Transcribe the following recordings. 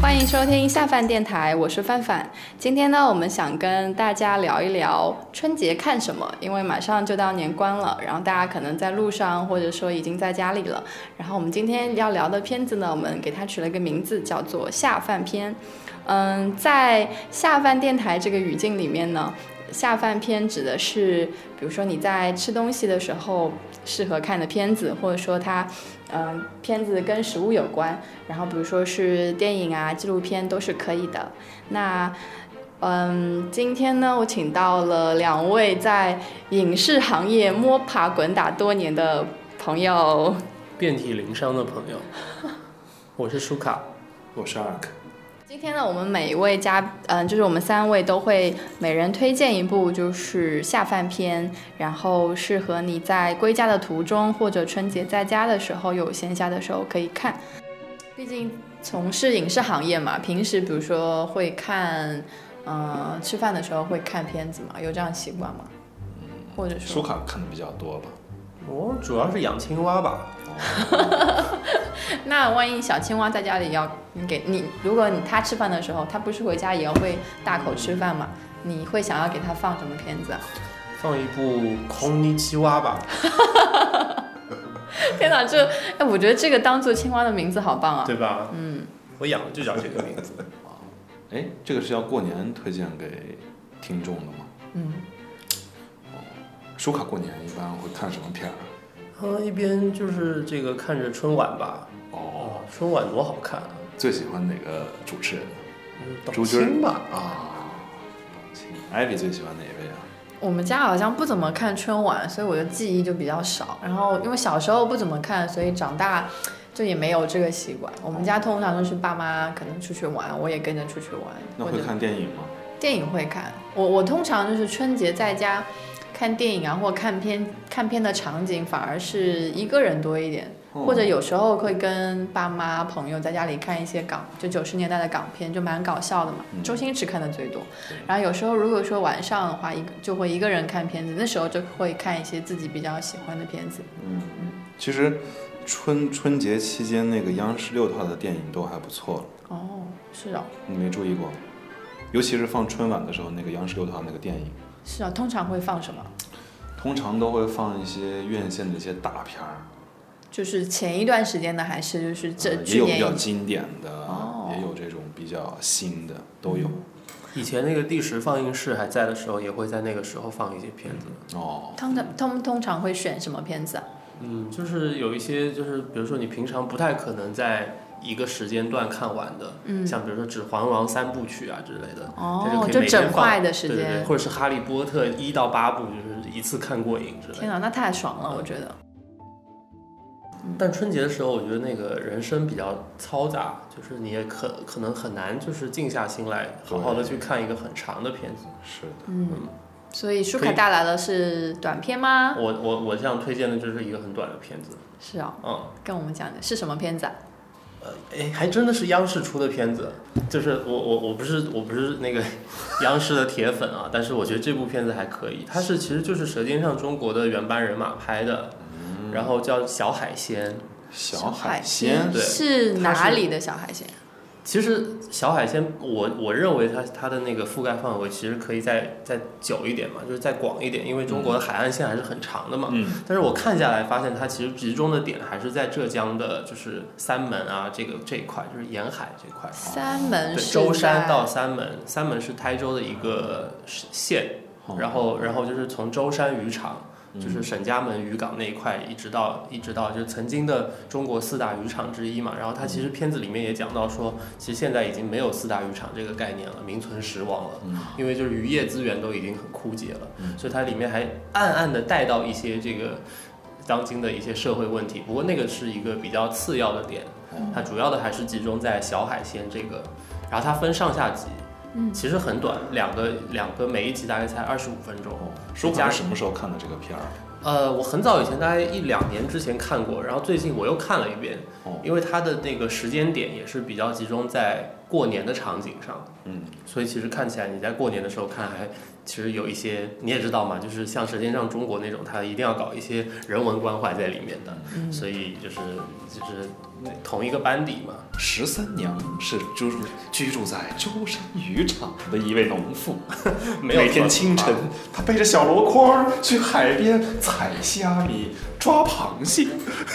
欢迎收听下饭电台，我是范范。今天呢，我们想跟大家聊一聊春节看什么，因为马上就到年关了，然后大家可能在路上，或者说已经在家里了。然后我们今天要聊的片子呢，我们给它取了一个名字，叫做下饭片。嗯，在下饭电台这个语境里面呢，下饭片指的是，比如说你在吃东西的时候适合看的片子，或者说它，嗯，片子跟食物有关，然后比如说是电影啊、纪录片都是可以的。那，嗯，今天呢，我请到了两位在影视行业摸爬滚打多年的朋友，遍体鳞伤的朋友。我是舒卡，我是 Ark。今天呢，我们每一位嘉，嗯，就是我们三位都会每人推荐一部就是下饭片，然后适合你在归家的途中或者春节在家的时候有闲暇的时候可以看。毕竟从事影视行业嘛，平时比如说会看，嗯，吃饭的时候会看片子嘛，有这样习惯吗？或者说书卡看的比较多吧？我主要是养青蛙吧。那万一小青蛙在家里要你给你，如果你它吃饭的时候，它不是回家也要会大口吃饭嘛？你会想要给它放什么片子啊？放一部《空尼奇蛙》吧。天哪，这哎，我觉得这个当做青蛙的名字好棒啊！对吧？嗯，我养的就叫这个名字。哎，这个是要过年推荐给听众的吗？嗯。哦，舒卡过年一般会看什么片儿？嗯，一边就是这个看着春晚吧。哦，春晚多好看啊！最喜欢哪个主持人？嗯，朱军吧。啊，董卿。艾比最喜欢哪一位啊？我们家好像不怎么看春晚，所以我的记忆就比较少。然后因为小时候不怎么看，所以长大就也没有这个习惯。我们家通常都是爸妈可能出去玩，我也跟着出去玩。那会看电影吗？电影会看。我我通常就是春节在家。看电影啊，或看片看片的场景，反而是一个人多一点，或者有时候会跟爸妈朋友在家里看一些港，就九十年代的港片，就蛮搞笑的嘛。周星驰看的最多，然后有时候如果说晚上的话，一就会一个人看片子，那时候就会看一些自己比较喜欢的片子。嗯嗯，其实春春节期间那个央视六套的电影都还不错哦，是啊，你没注意过？尤其是放春晚的时候，那个央视六套那个电影。是啊，通常会放什么？通常都会放一些院线的一些大片儿，就是前一段时间的，还是就是这也有比较经典的，也有这种比较新的，都有。以前那个第十放映室还在的时候，也会在那个时候放一些片子。哦，通常他们通常会选什么片子啊？嗯，就是有一些，就是比如说你平常不太可能在。一个时间段看完的，嗯，像比如说《指环王》三部曲啊之类的，哦，就整块的时间，或者是《哈利波特》一到八部，就是一次看过瘾之类的。天哪，那太爽了，我觉得。但春节的时候，我觉得那个人生比较嘈杂，就是你也可可能很难，就是静下心来，好好的去看一个很长的片子。是的，嗯。所以舒凯带来的是短片吗？我我我这样推荐的就是一个很短的片子。是啊，嗯，跟我们讲的是什么片子啊？哎，还真的是央视出的片子，就是我我我不是我不是那个 央视的铁粉啊，但是我觉得这部片子还可以，它是其实就是《舌尖上中国》的原班人马拍的，然后叫小海鲜，小海鲜对，是哪里的小海鲜？其实小海鲜，我我认为它它的那个覆盖范围其实可以再再久一点嘛，就是再广一点，因为中国的海岸线还是很长的嘛。嗯。但是我看下来发现，它其实集中的点还是在浙江的，就是三门啊这个这一块，就是沿海这块。三门是舟山到三门，三门是台州的一个县，然后然后就是从舟山渔场。就是沈家门渔港那一块，一直到一直到就是曾经的中国四大渔场之一嘛。然后它其实片子里面也讲到说，其实现在已经没有四大渔场这个概念了，名存实亡了。嗯，因为就是渔业资源都已经很枯竭了。嗯，所以它里面还暗暗的带到一些这个当今的一些社会问题。不过那个是一个比较次要的点，它主要的还是集中在小海鲜这个。然后它分上下集。嗯，其实很短，两个两个，每一集大概才二十五分钟。舒家什么时候看的这个片儿？呃，我很早以前，大概一两年之前看过，然后最近我又看了一遍。哦，因为它的那个时间点也是比较集中在过年的场景上。嗯，所以其实看起来你在过年的时候看还 其实有一些你也知道嘛，就是像《舌尖上中国》那种，它一定要搞一些人文关怀在里面的，嗯所以就是就是同一个班底嘛。十三娘是居住居住在舟山渔场的一位农妇，没有每天清晨，她背着小箩筐儿去海边采虾米、抓螃蟹。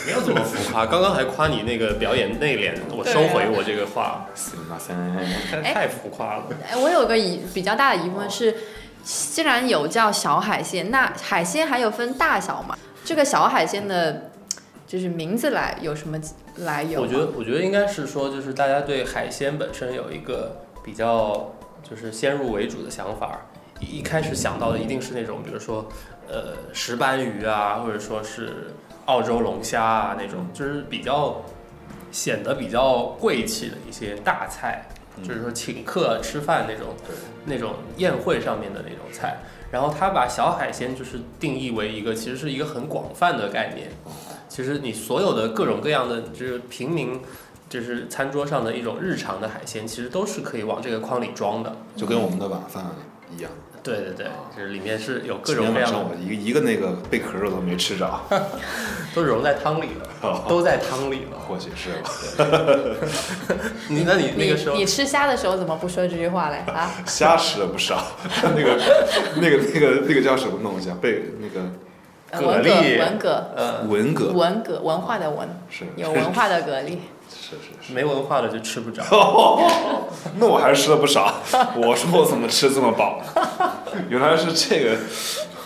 没有这么浮夸。刚刚还夸你那个表演内敛，我收回我这个话，すみません。太太浮夸了。 哎，我有个疑比较大的疑问是，既然有叫小海鲜，那海鲜还有分大小吗？这个小海鲜的，就是名字来有什么来由？我觉得，我觉得应该是说，就是大家对海鲜本身有一个比较就是先入为主的想法，一一开始想到的一定是那种，比如说呃石斑鱼啊，或者说是澳洲龙虾啊那种，就是比较显得比较贵气的一些大菜，就是说请客吃饭那种那种宴会上面的那种菜。然后他把小海鲜就是定义为一个，其实是一个很广泛的概念。其实你所有的各种各样的，就是平民，就是餐桌上的一种日常的海鲜，其实都是可以往这个筐里装的。就跟我们的晚饭一样，对对对，就是里面是有各种各样的，上我一个一个那个贝壳肉都没吃着，都融在汤里了，都在汤里了。或许是吧。你那你那个时候你你吃虾的时候怎么不说这句话嘞？啊，虾吃了不少，那个那个那个那个叫什么东西啊？贝那个蛤呃文革蜊文革呃文蛤文革文化的文，是有文化的蛤蜊。是是是。没文化的就吃不着。那我还是吃了不少。我说我怎么吃这么饱？原来是这个。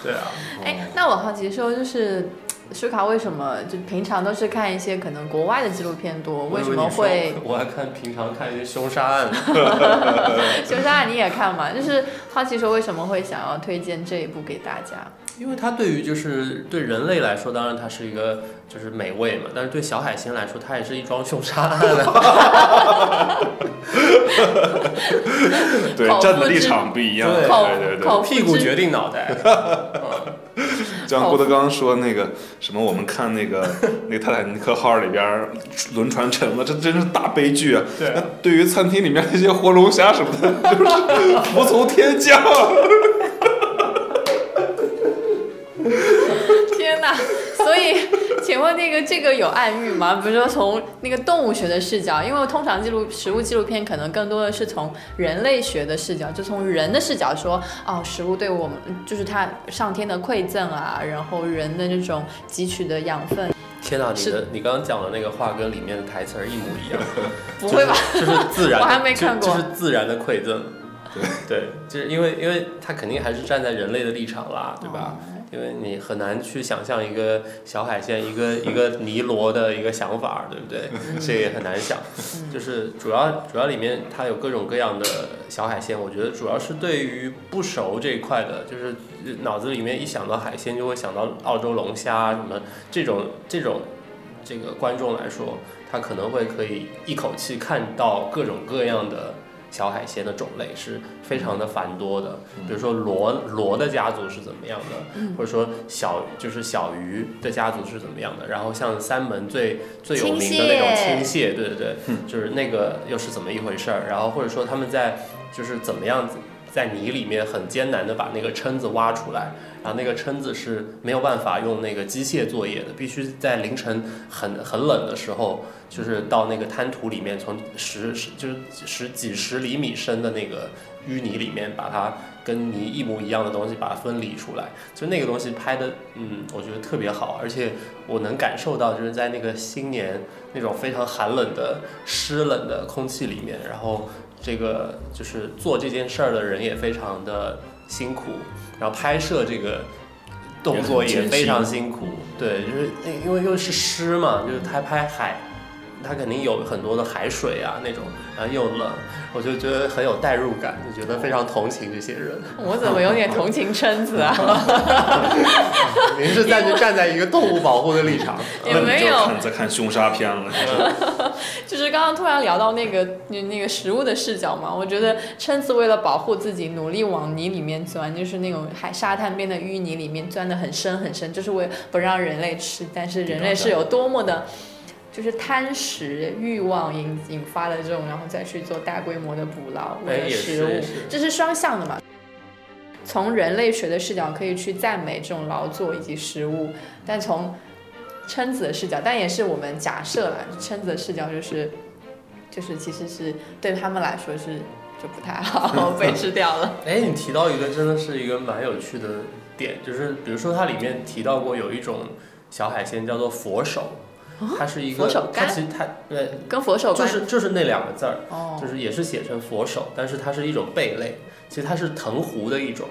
对啊，哎，那我好奇说，就是舒卡为什么就平常都是看一些可能国外的纪录片多，为什么会 我还看平常看一些凶杀案，凶杀案你也看嘛？就是好奇说为什么会想要推荐这一部给大家？因为它对于就是对人类来说，当然它是一个就是美味嘛，但是对小海星来说，它也是一桩凶杀案啊。对站的立场不一样。对对屁股决定脑袋。就像郭德纲说那个什么，我们看那个那个泰坦尼克号里边轮船沉了，这真是大悲剧啊！对那对于餐厅里面那些活龙虾什么的，就是服从天降。天哪！所以，请问那个这个有暗喻吗？比如说从那个动物学的视角，因为通常记录食物纪录片可能更多的是从人类学的视角，就从人的视角说，哦，食物对我们就是它上天的馈赠啊，然后人的这种汲取的养分，天呐，你的你刚刚讲的那个话跟里面的台词儿一模一样，不会吧？就是就是自然，我还没看过就就是自然的馈赠。对对，就是因为因为他肯定还是站在人类的立场啦，对吧？因为你很难去想象一个小海鲜，一个 一个泥螺的一个想法，对不对？这个也很难想。就是主要主要里面它有各种各样的小海鲜，我觉得主要是对于不熟这一块的，就是脑子里面一想到海鲜就会想到澳洲龙虾什么这种这种这个观众来说，他可能会可以一口气看到各种各样的。小海鲜的种类是非常的繁多的，比如说螺螺的家族是怎么样的，或者说小就是小鱼的家族是怎么样的，然后像三门最最有名的那种青青蟹，对对对，就是那个又是怎么一回事儿，然后或者说他们在就是怎么样子在泥里面很艰难的把那个蛏子挖出来，然后那个蛏子是没有办法用那个机械作业的，必须在凌晨很很冷的时候，就是到那个滩涂里面，从十十就是十几十厘米深的那个淤泥里面，把它跟泥一模一样的东西把它分离出来。就那个东西拍的，嗯，我觉得特别好，而且我能感受到，就是在那个新年那种非常寒冷的湿冷的空气里面，然后这个就是做这件事儿的人也非常的辛苦，然后拍摄这个动作也非常辛。苦，对，就是因为又是湿嘛，就是他拍海，他肯定有很多的海水啊那种，然后又冷，我就觉得很有代入感，就觉得非常同情这些人。我怎么有点同情蛏子啊？您是站在站在一个动物保护的立场，也没有看在看凶杀片了。就是刚刚突然聊到那个那那个食物的视角嘛，我觉得蛏子为了保护自己，努力往泥里面钻，就是那种海沙滩边的淤泥里面钻得很深很深，就是为不让人类吃。但是人类是有多么的，就是贪食欲望引引发的这种，然后再去做大规模的捕捞为食物这是双向的嘛。从人类学的视角可以去赞美这种劳作以及食物，但从蛏子的视角，但也是我们假设了，蛏子的视角就是就是其实是对他们来说是就不太好 被吃掉了。哎，你提到一个真的是一个蛮有趣的点，就是比如说它里面提到过有一种小海鲜叫做佛手。它是一个，它其实它对跟佛手就是就是那两个字儿，哦，就是也是写成佛手，但是它是一种贝类，其实它是藤壶的一种。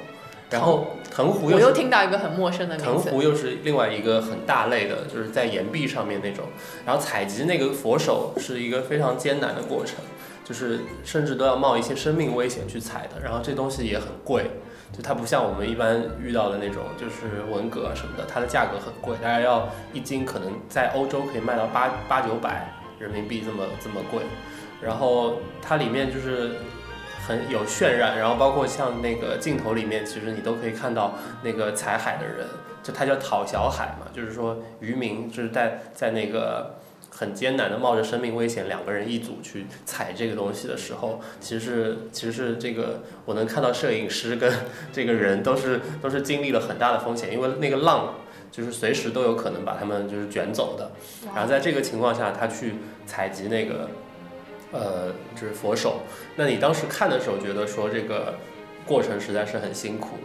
然后藤壶又我又听到一个很陌生的，藤壶又是另外一个很大类的，就是在岩壁上面那种。然后采集那个佛手是一个非常艰难的过程，就是甚至都要冒一些生命危险去采的。然后这东西也很贵。就它不像我们一般遇到的那种，就是文蛤什么的，它的价格很贵，大概要一斤可能在欧洲可以卖到八八九百人民币这么这么贵。然后它里面就是很有渲染，然后包括像那个镜头里面，其实你都可以看到那个采海的人，就它叫讨小海嘛，就是说渔民就是在在那个。很艰难的冒着生命危险，两个人一组去采这个东西的时候，其实是其实是这个我能看到摄影师跟这个人都是都是经历了很大的风险，因为那个浪就是随时都有可能把他们就是卷走的。然后在这个情况下，他去采集那个呃就是佛手，那你当时看的时候觉得说这个过程实在是很辛苦。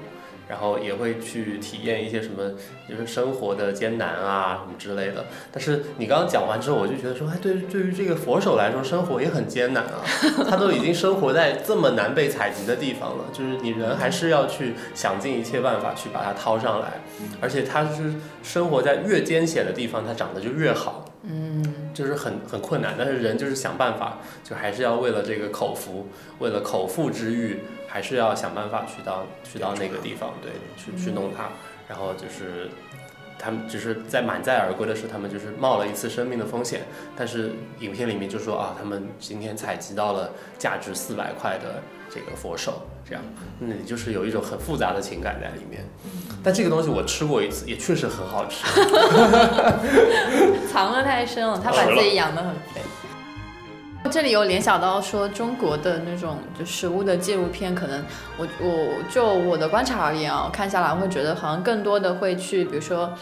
然后也会去体验一些什么，就是生活的艰难啊什么之类的。但是你刚刚讲完之后，我就觉得说，哎，对于对于这个佛手来说，生活也很艰难啊。他都已经生活在这么难被采集的地方了，就是你人还是要去想尽一切办法去把它掏上来。而且它是生活在越艰险的地方，它长得就越好。嗯，就是很很困难，但是人就是想办法，就还是要为了这个口福，为了口腹之欲。还是要想办法去到去到那个地方，对，去去弄它。然后就是他们只是在满载而归的时候，他们就是冒了一次生命的风险。但是影片里面就说啊，他们今天采集到了价值四百块的这个佛手，这样，那你就是有一种很复杂的情感在里面。但这个东西我吃过一次，也确实很好吃。藏得太深了，他把自己养得很 肥。这里有联想到说中国的那种就食物的纪录片，可能我我就我的观察而言啊，看下来会觉得好像更多的会去，比如说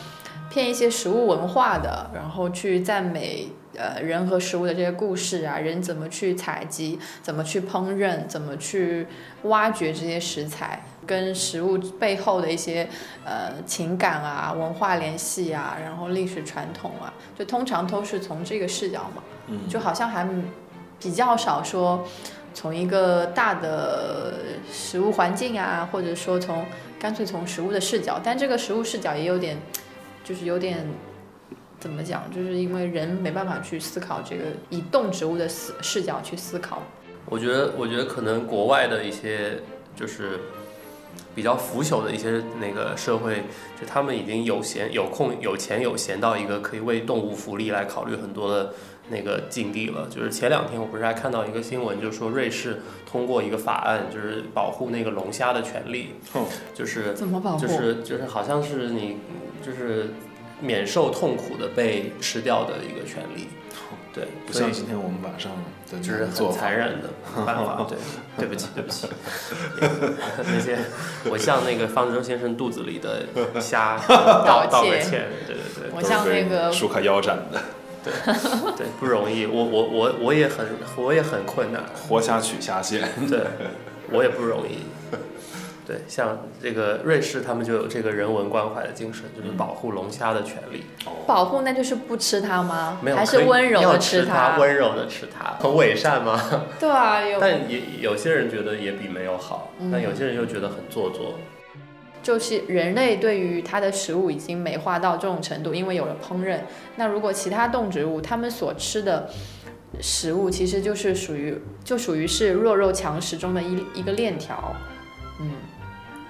骗一些食物文化的，然后去赞美呃人和食物的这些故事啊，人怎么去采集，怎么去烹饪，怎么去挖掘这些食材，跟食物背后的一些呃情感啊、文化联系啊，然后历史传统啊，就通常都是从这个视角嘛，嗯就好像还。比较少说，从一个大的食物环境啊，或者说从干脆从食物的视角，但这个食物视角也有点，就是有点怎么讲，就是因为人没办法去思考这个以动植物的视视角去思考。我觉得，我觉得可能国外的一些就是比较腐朽的一些那个社会，就他们已经有闲有空有钱有闲到一个可以为动物福利来考虑很多的。那个境地了，就是前两天我不是还看到一个新闻，就是说瑞士通过一个法案，就是保护那个龙虾的权利，就是怎么保护？就是就是好像是你就是免受痛苦的被吃掉的一个权利，对，不像今天我们晚上的就是很残忍的办法，对，对不起对不起，那些我向那个方舟先生肚子里的虾道道个歉，对对对，我向那个舒克腰斩的。对，不容易。我我我我也很我也很困难，活虾取虾线。对，我也不容易。对，像这个瑞士，他们就有这个人文关怀的精神，就是保护龙虾的权利。保护那就是不吃它吗？没有，还是温柔的吃它，温柔的吃它，很伪善吗？对啊，有但也有些人觉得也比没有好，但有些人又觉得很做作。就是人类对于它的食物已经美化到这种程度，因为有了烹饪。那如果其他动植物它们所吃的食物，其实就是属于就属于是弱肉强食中的一一个链条。嗯，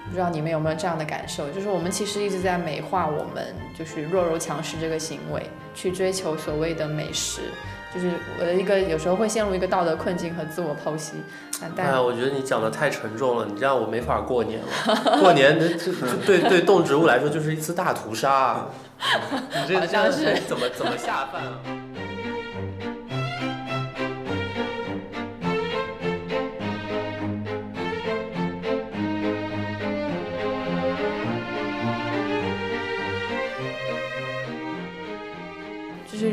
不知道你们有没有这样的感受？就是我们其实一直在美化我们就是弱肉强食这个行为，去追求所谓的美食。就是我的一个有时候会陷入一个道德困境和自我剖析。哎呀，我觉得你讲的太沉重了，你这样我没法过年了。过年这这对对动植物来说就是一次大屠杀。你这这样是怎么怎么下饭？就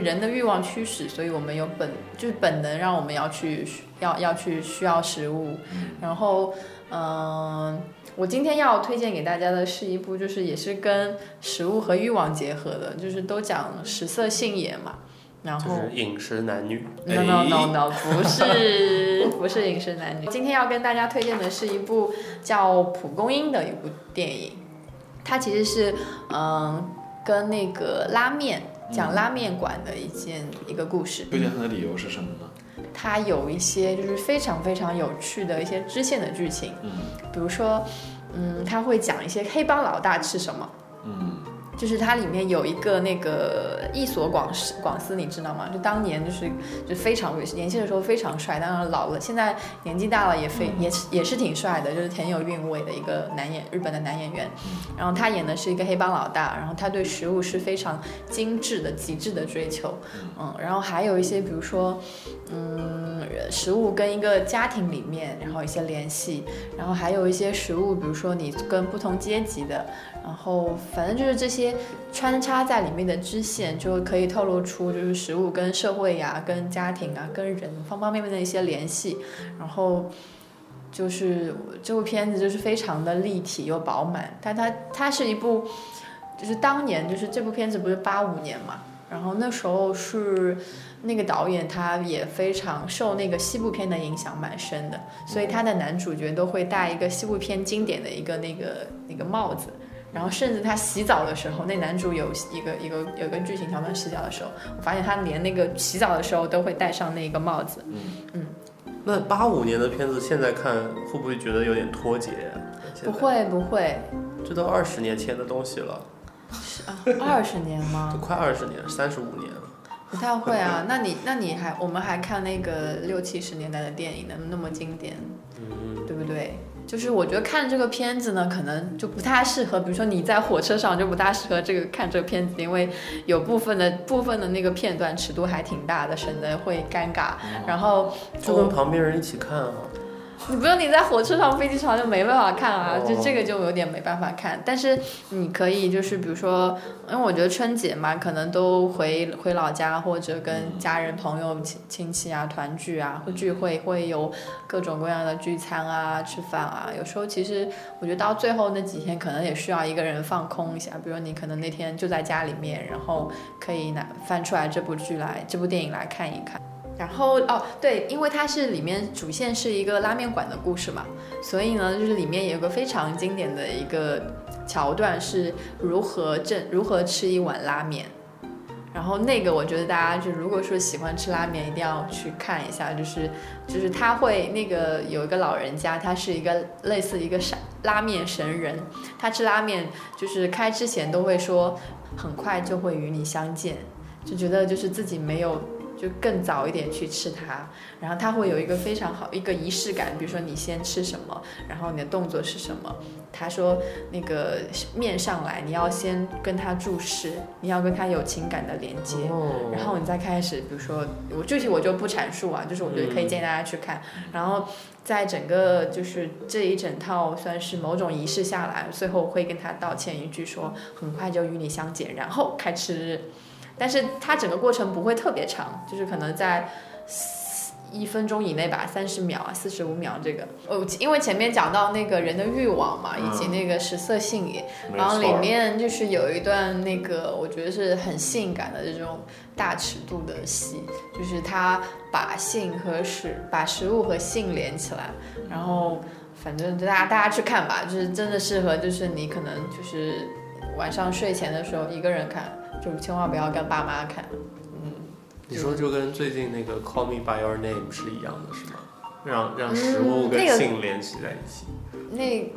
人的欲望驱使，所以我们有本就是本能让我们要去要要去需要食物。然后，嗯，我今天要推荐给大家的是一部，就是也是跟食物和欲望结合的，就是都讲食色性也嘛。然后就是饮食男女。No no no no，不是不是饮食男女。今天要跟大家推荐的是一部叫《蒲公英》的一部电影，它其实是嗯跟那个拉面讲拉面馆的一件一个故事。推荐它的理由是什么呢？它有一些就是非常非常有趣的一些支线的剧情，嗯比如说嗯，他会讲一些黑帮老大吃什么。嗯就是它里面有一个那个一所广司广司，你知道吗？就当年就是就非常年轻的时候非常帅，当然老了现在年纪大了也非也是也是挺帅的，就是挺有韵味的一个男演日本的男演员。然后他演的是一个黑帮老大，然后他对食物是非常精致的极致的追求，嗯，然后还有一些比如说嗯食物跟一个家庭里面然后一些联系，然后还有一些食物，比如说你跟不同阶级的。然后反正就是这些穿插在里面的支线，就可以透露出就是食物跟社会呀、跟家庭啊、跟人方方面面的一些联系。然后就是这部片子就是非常的立体又饱满，但它它是一部就是当年就是这部片子不是八五年嘛，然后那时候是那个导演他也非常受那个西部片的影响蛮深的，所以他的男主角都会戴一个西部片经典的一个那个那个帽子。然后甚至他洗澡的时候，那男主有一个一个有一个剧情桥段，洗澡的时候，我发现他连那个洗澡的时候都会戴上那个帽子。嗯那八五年的片子现在看会不会觉得有点脱节不会不会，这都二十年前的东西了，啊，二十年吗 都吗？快二十年，三十五年了。不太会啊。那你那你还我们还看那个六七十年代的电影呢，那么经典，嗯，对不对？就是我觉得看这个片子呢，可能就不太适合，比如说你在火车上就不大适合这个看这个片子，因为有部分的部分的那个片段尺度还挺大的，省得会尴尬。然后就跟旁边人一起看啊。你不用你在火车上、飞机上就没办法看啊，哦就这个就有点没办法看。但是你可以就是比如说，因为我觉得春节嘛，可能都回回老家或者跟家人朋友亲亲戚啊团聚啊，会聚会会有各种各样的聚餐啊、吃饭啊。有时候其实我觉得到最后那几天，可能也需要一个人放空一下。比如你可能那天就在家里面，然后可以拿翻出来这部剧来、这部电影来看一看。然后哦，对，因为它是里面主线是一个拉面馆的故事嘛，所以呢，就是里面有个非常经典的一个桥段是如何正如何吃一碗拉面。然后那个我觉得大家就如果说喜欢吃拉面，一定要去看一下，就是就是他会那个有一个老人家，他是一个类似一个神拉面神人，他吃拉面就是开之前都会说很快就会与你相见，就觉得就是自己没有就更早一点去吃它，然后它会有一个非常好一个仪式感，比如说你先吃什么，然后你的动作是什么。他说那个面上来，你要先跟他注视，你要跟他有情感的连接。哦然后你再开始，比如说我具体我就不阐述啊，就是我觉得可以建议大家去看。然后在整个就是这一整套算是某种仪式下来，最后会跟他道歉一句说很快就与你相见，然后开吃。但是它整个过程不会特别长，就是可能在一分钟以内吧，三十秒啊，四十五秒这个。哦，因为前面讲到那个人的欲望嘛，以及那个食色性也，没然后里，面就是有一段那个我觉得是很性感的这种大尺度的戏，就是他把性和食把食物和性连起来，然后反正就大家大家去看吧，就是真的适合就是你可能就是晚上睡前的时候一个人看，就是千万不要跟爸妈看。嗯，你说就跟最近那个《Call Me by Your Name》是一样的，是吗？让让食物跟性联系在一起。那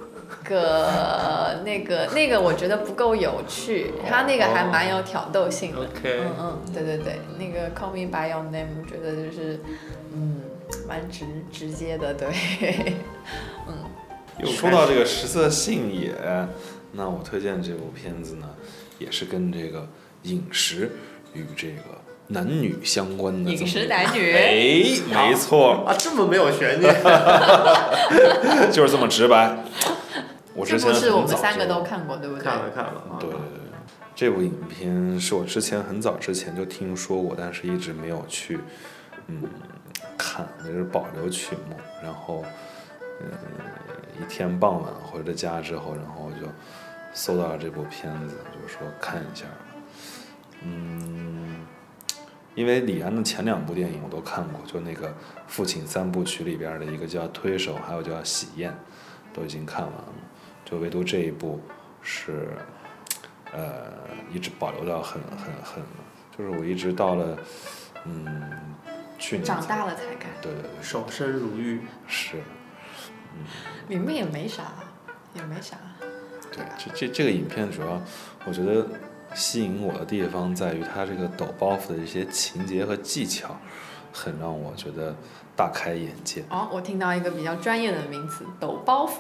个那个那个我觉得不够有趣，他那个还蛮有挑逗性的。OK，嗯嗯，对对对，那个 Call Me by Your Name，我觉得就是，嗯，蛮直直接的，对，又说到这个食色性也，那我推荐这部片子呢，也是跟这个饮食与这个男女相关的饮食男女哎，没错，啊，这么没有悬念。就是这么直白。我之前部是我们三个都看过，对不对？看了看了啊，对对对，这部影片是我之前很早之前就听说过，但是一直没有去嗯看，就是保留曲目。然后嗯一天傍晚回了家之后，然后我就搜到了这部片子，就是说看一下。嗯，因为李安的前两部电影我都看过，就那个《父亲三部曲》里边的一个叫《推手》，还有叫《喜宴》，都已经看完了。就唯独这一部是，呃，一直保留到很很很，就是我一直到了，嗯，去年长大了才看，对对对，守身如玉是，里面也没啥，也没啥。对，这这这个影片主要，我觉得吸引我的地方在于它这个抖包袱的一些情节和技巧，很让我觉得大开眼界。哦，我听到一个比较专业的名词“抖包袱”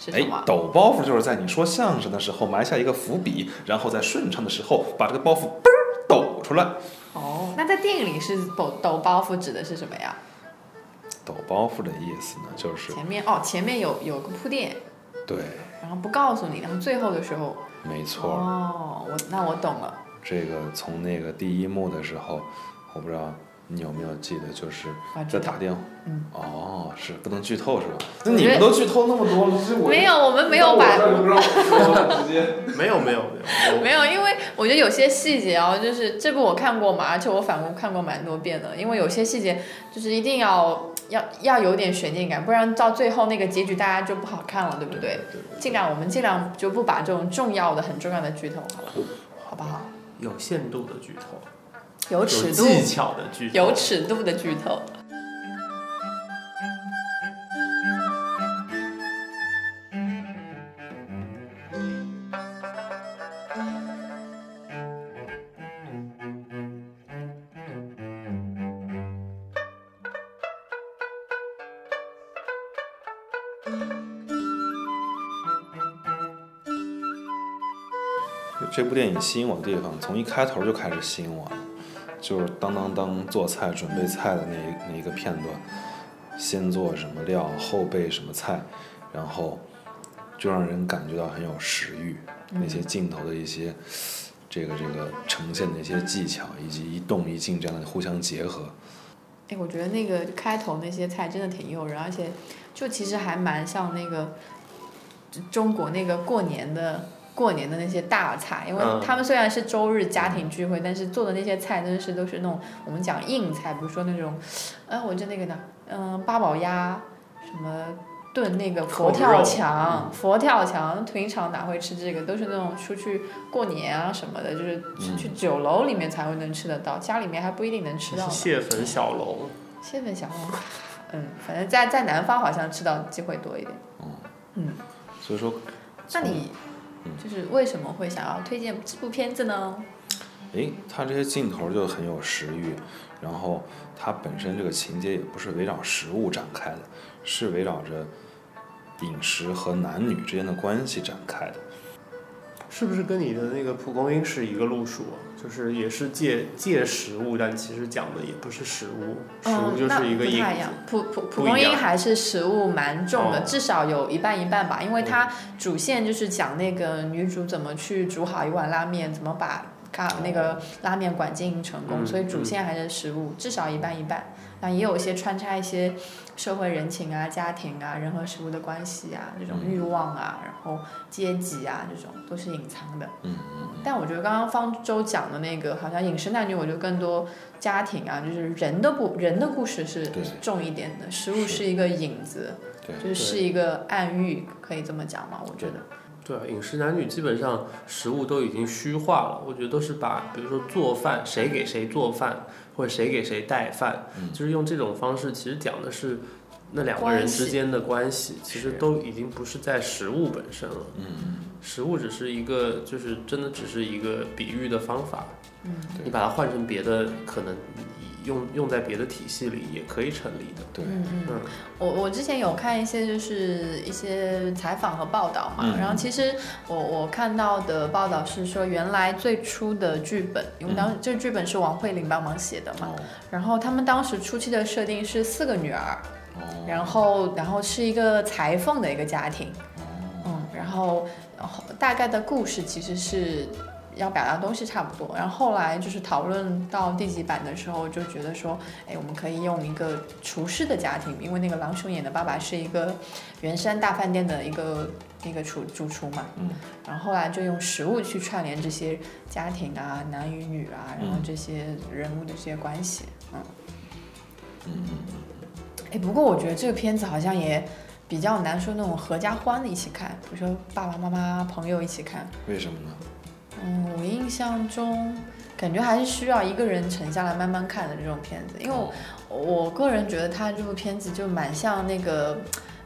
是什哎么，？抖包袱就是在你说相声的时候埋下一个伏笔，然后在顺畅的时候把这个包袱嘣儿抖出来。哦，那在电影里是抖抖包袱指的是什么呀？抖包袱的意思呢，就是前面哦，前面有有个铺垫，对，然后不告诉你，然后最后的时候，没错。哦，我那我懂了。这个从那个第一幕的时候，我不知道你有没有记得，就是在打电话。嗯。哦，是不能剧透是吧？那你们都剧透那么多了，没有，我们没有把。没有没有没有，没有，因为我觉得有些细节哦，就是这部我看过嘛，而且我反复看过蛮多遍的，因为有些细节就是一定要要要有点悬念感，不然到最后那个结局大家就不好看了，对不对？尽量我们尽量就不把这种重要的、很重要的剧透好了，好不好？有限度的剧透，有尺度、技巧的剧透，有尺度的剧透。这部电影吸引我的地方，从一开头就开始吸引我了，就是当当当做菜准备菜的那一那一个片段，先做什么料，后备什么菜，然后就让人感觉到很有食欲。那些镜头的一些这个这个呈现的一些技巧，以及一动一静这样的互相结合，哎，我觉得那个开头那些菜真的挺诱人，而且就其实还蛮像那个中国那个过年的过年的那些大菜，因为嗯他们虽然是周日家庭聚会，但是做的那些菜真的是都是那种我们讲硬菜，比如说那种，哎，我就那个呢，嗯，八宝鸭，什么炖那个佛跳墙，佛跳墙，平常哪会吃这个？都是那种出去过年啊什么的，就是去去酒楼里面才会能吃得到，家里面还不一定能吃到。蟹粉小笼，蟹粉小龙，嗯，反正在在南方好像吃到机会多一点。嗯，所以说，那你嗯就是为什么会想要推荐这部片子呢？诶，它这些镜头就很有食欲，然后它本身这个情节也不是围绕食物展开的，是围绕着饮食和男女之间的关系展开的。是不是跟你的那个蒲公英是一个路数啊？就是也是借借食物，但其实讲的也不是食物，食物就是一个影。蒲蒲蒲公英还是食物蛮重的，哦至少有一半一半吧，因为它主线就是讲那个女主怎么去煮好一碗拉面，怎么把咖那个拉面馆经营成功，嗯所以主线还是食物，至少一半一半。那也有一些穿插一些社会人情啊、家庭啊、人和食物的关系啊，这种嗯欲望啊，然后阶级啊，这种都是隐藏的。嗯嗯但我觉得刚刚方舟讲的那个，好像饮食男女，我觉得更多家庭啊，就是人的故人的故事是重一点的，食物是是一个影子，对就是是一个暗喻，可以这么讲吗？我觉得。对啊，饮食男女基本上食物都已经虚化了，我觉得都是把，比如说做饭，谁给谁做饭，或者谁给谁带饭，嗯就是用这种方式，其实讲的是那两个人之间的关系，其实都已经不是在食物本身了。嗯食物只是一个，就是真的只是一个比喻的方法。嗯，你把它换成别的，可能用用在别的体系里也可以成立的。对，嗯嗯。嗯，我我之前有看一些就是一些采访和报道嘛，嗯然后其实我我看到的报道是说，原来最初的剧本，因为当时这剧本是王慧玲帮忙写的嘛，哦。然后他们当时初期的设定是四个女儿，哦。然后然后是一个裁缝的一个家庭，哦。嗯，然后然后大概的故事其实是要表达的东西差不多。然后后来就是讨论到第几版的时候，就觉得说，哎，我们可以用一个厨师的家庭，因为那个郎雄演的爸爸是一个圆山大饭店的一个那个厨主厨嘛。嗯。然后后来就用食物去串联这些家庭啊，男与女啊，然后这些人物的这些关系，嗯。嗯。哎，不过我觉得这个片子好像也。比较难说那种合家欢的一起看，比如说爸爸妈妈、朋友一起看。为什么呢？嗯，我印象中感觉还是需要一个人沉下来慢慢看的这种片子，因为我我个人觉得他这部片子就蛮像那个。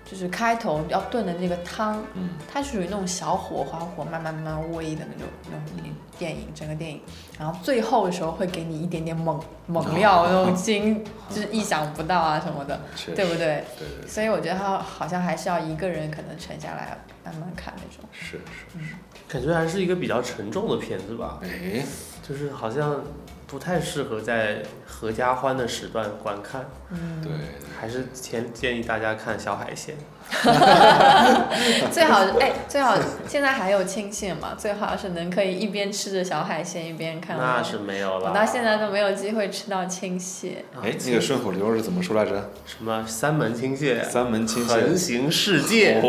就是开头要炖的那个汤，嗯，它是属于那种小火、花火慢慢慢慢煨的那种那种电影，整个电影，然后最后的时候会给你一点点猛猛料，那种惊就是意想不到啊什么的，对不对？对对。所以我觉得他好像还是要一个人可能沉下来慢慢看那种。是是是，感觉还是一个比较沉重的片子吧？哎，就是好像。不太适合在合家欢的时段观看，嗯，对，还是建建议大家看小海鲜。最好哎，最好现在还有清线嘛？最好是能可以一边吃着小海鲜一边看。那是没有了，我到现在都没有机会吃到青蟹。哎，那个顺口溜是怎么说来着？什么三门青蟹？三门青蟹横行世界。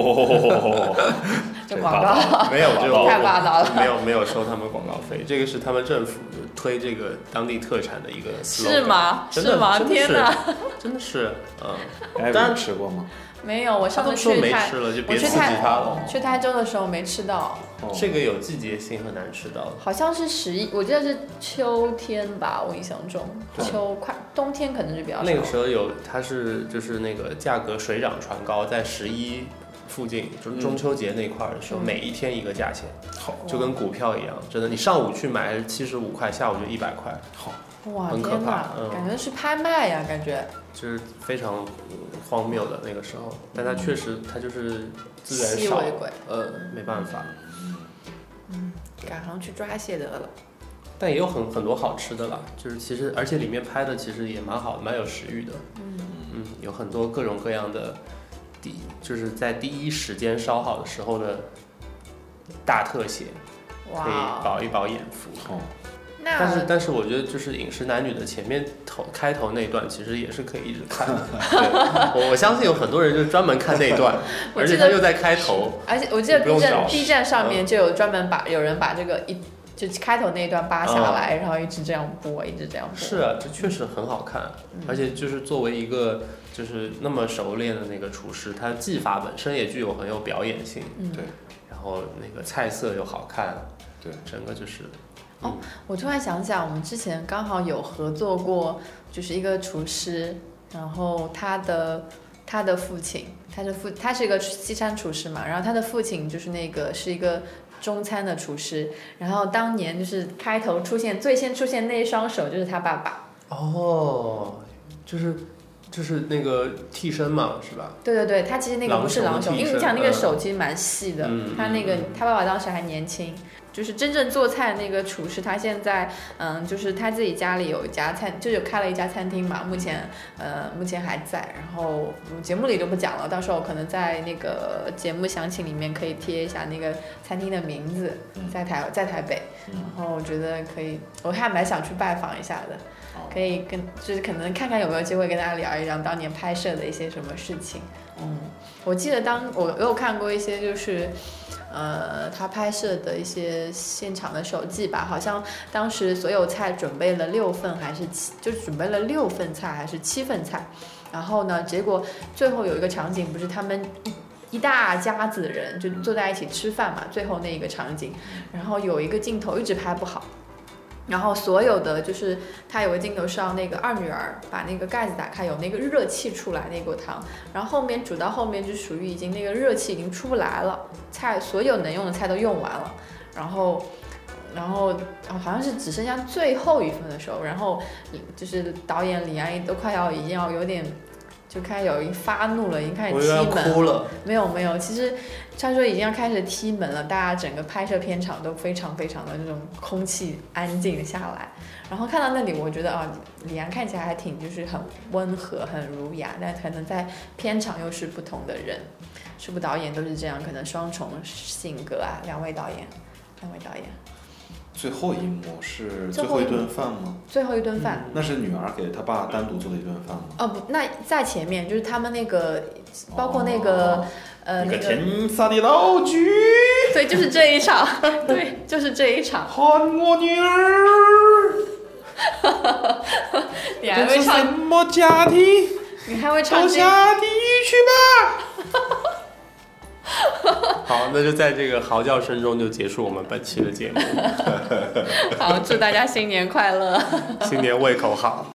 这广告没有，这太霸道了。没有没有收他们广告费，这个是他们政府推这个当地特产的一个。是吗？是吗？天哪！真的是，嗯。大家吃过吗？没有，我上次去泰，我去台去台州的时候没吃到。这个有季节性，很难吃到。好像是十一，我记得是秋天吧，我印象中秋快，冬天可能就比较少。那个时候有，它是就是那个价格水涨船高，在十一附近，就是中秋节那块儿的时候，每一天一个价钱，好，就跟股票一样，真的，你上午去买是七十五块，下午就一百块，好，哇，很可怕，感觉是拍卖呀，感觉。就是非常荒谬的那个时候，但它确实，它就是资源少，呃，没办法。嗯，赶上去抓蟹得了。但也有很很多好吃的了，就是其实，而且里面拍的其实也蛮好，蛮有食欲的。嗯嗯，有很多各种各样的第，就是在第一时间烧好的时候的大特写，可以饱一饱眼福。哦。但是但是我觉得就是饮食男女的前面头开头那段其实也是可以一直看的，我我相信有很多人就专门看那段，而且他又在开头，而且我记得 B 站 B 站上面就有专门把有人把这个一就开头那一段扒下来，然后一直这样播，一直这样播。是啊，这确实很好看，而且就是作为一个就是那么熟练的那个厨师，他技法本身也具有很有表演性，对，然后那个菜色又好看，对，整个就是。哦，我突然想起来，我们之前刚好有合作过，就是一个厨师，然后他的他的父亲，他的父他是一个西餐厨师嘛，然后他的父亲就是那个是一个中餐的厨师，然后当年就是开头出现最先出现那一双手就是他爸爸。哦，就是就是那个替身嘛，是吧？对对对，他其实那个不是狼熊，因为你想那个手其实蛮细的，他那个他爸爸当时还年轻。就是真正做菜那个厨师，他现在嗯，就是他自己家里有一家餐，就有开了一家餐厅嘛。目前呃，目前还在。然后节目里就不讲了，到时候可能在那个节目详情里面可以贴一下那个餐厅的名字，在台在台北。然后我觉得可以，我还蛮想去拜访一下的，可以跟就是可能看看有没有机会跟大家聊一聊当年拍摄的一些什么事情。嗯，我记得当我有看过一些就是。呃，他拍摄的一些现场的手记吧，好像当时所有菜准备了六份还是七，就准备了六份菜还是七份菜，然后呢，结果最后有一个场景，不是他们一大家子人就坐在一起吃饭嘛，最后那一个场景，然后有一个镜头一直拍不好。然后所有的就是他有个镜头是让那个二女儿把那个盖子打开，有那个热气出来那锅汤，然后后面煮到后面就属于已经那个热气已经出不来了，菜所有能用的菜都用完了，然后，然后好像是只剩下最后一份的时候，然后就是导演李安都快要已经要有点。就开始有一发怒了，已经开始踢门了。没有没有，其实他说已经要开始踢门了，大家整个拍摄片场都非常非常的那种空气安静下来。然后看到那里，我觉得啊，李安看起来还挺就是很温和、很儒雅，但可能在片场又是不同的人。是不导演都是这样，可能双重性格啊。两位导演，两位导演。最后一幕是最后一顿饭吗？最后一顿饭。那是女儿给她爸单独做的一顿饭吗？哦不，那在前面就是他们那个，包括那个、哦呃那个，天杀的老菊，对，就是这一场，对，就是这一场。喊我女儿，你还这是什会唱，么家庭？你还会唱下地狱去吧！好，那就在这个嚎叫声中就结束我们本期的节目。好，祝大家新年快乐。新年胃口好。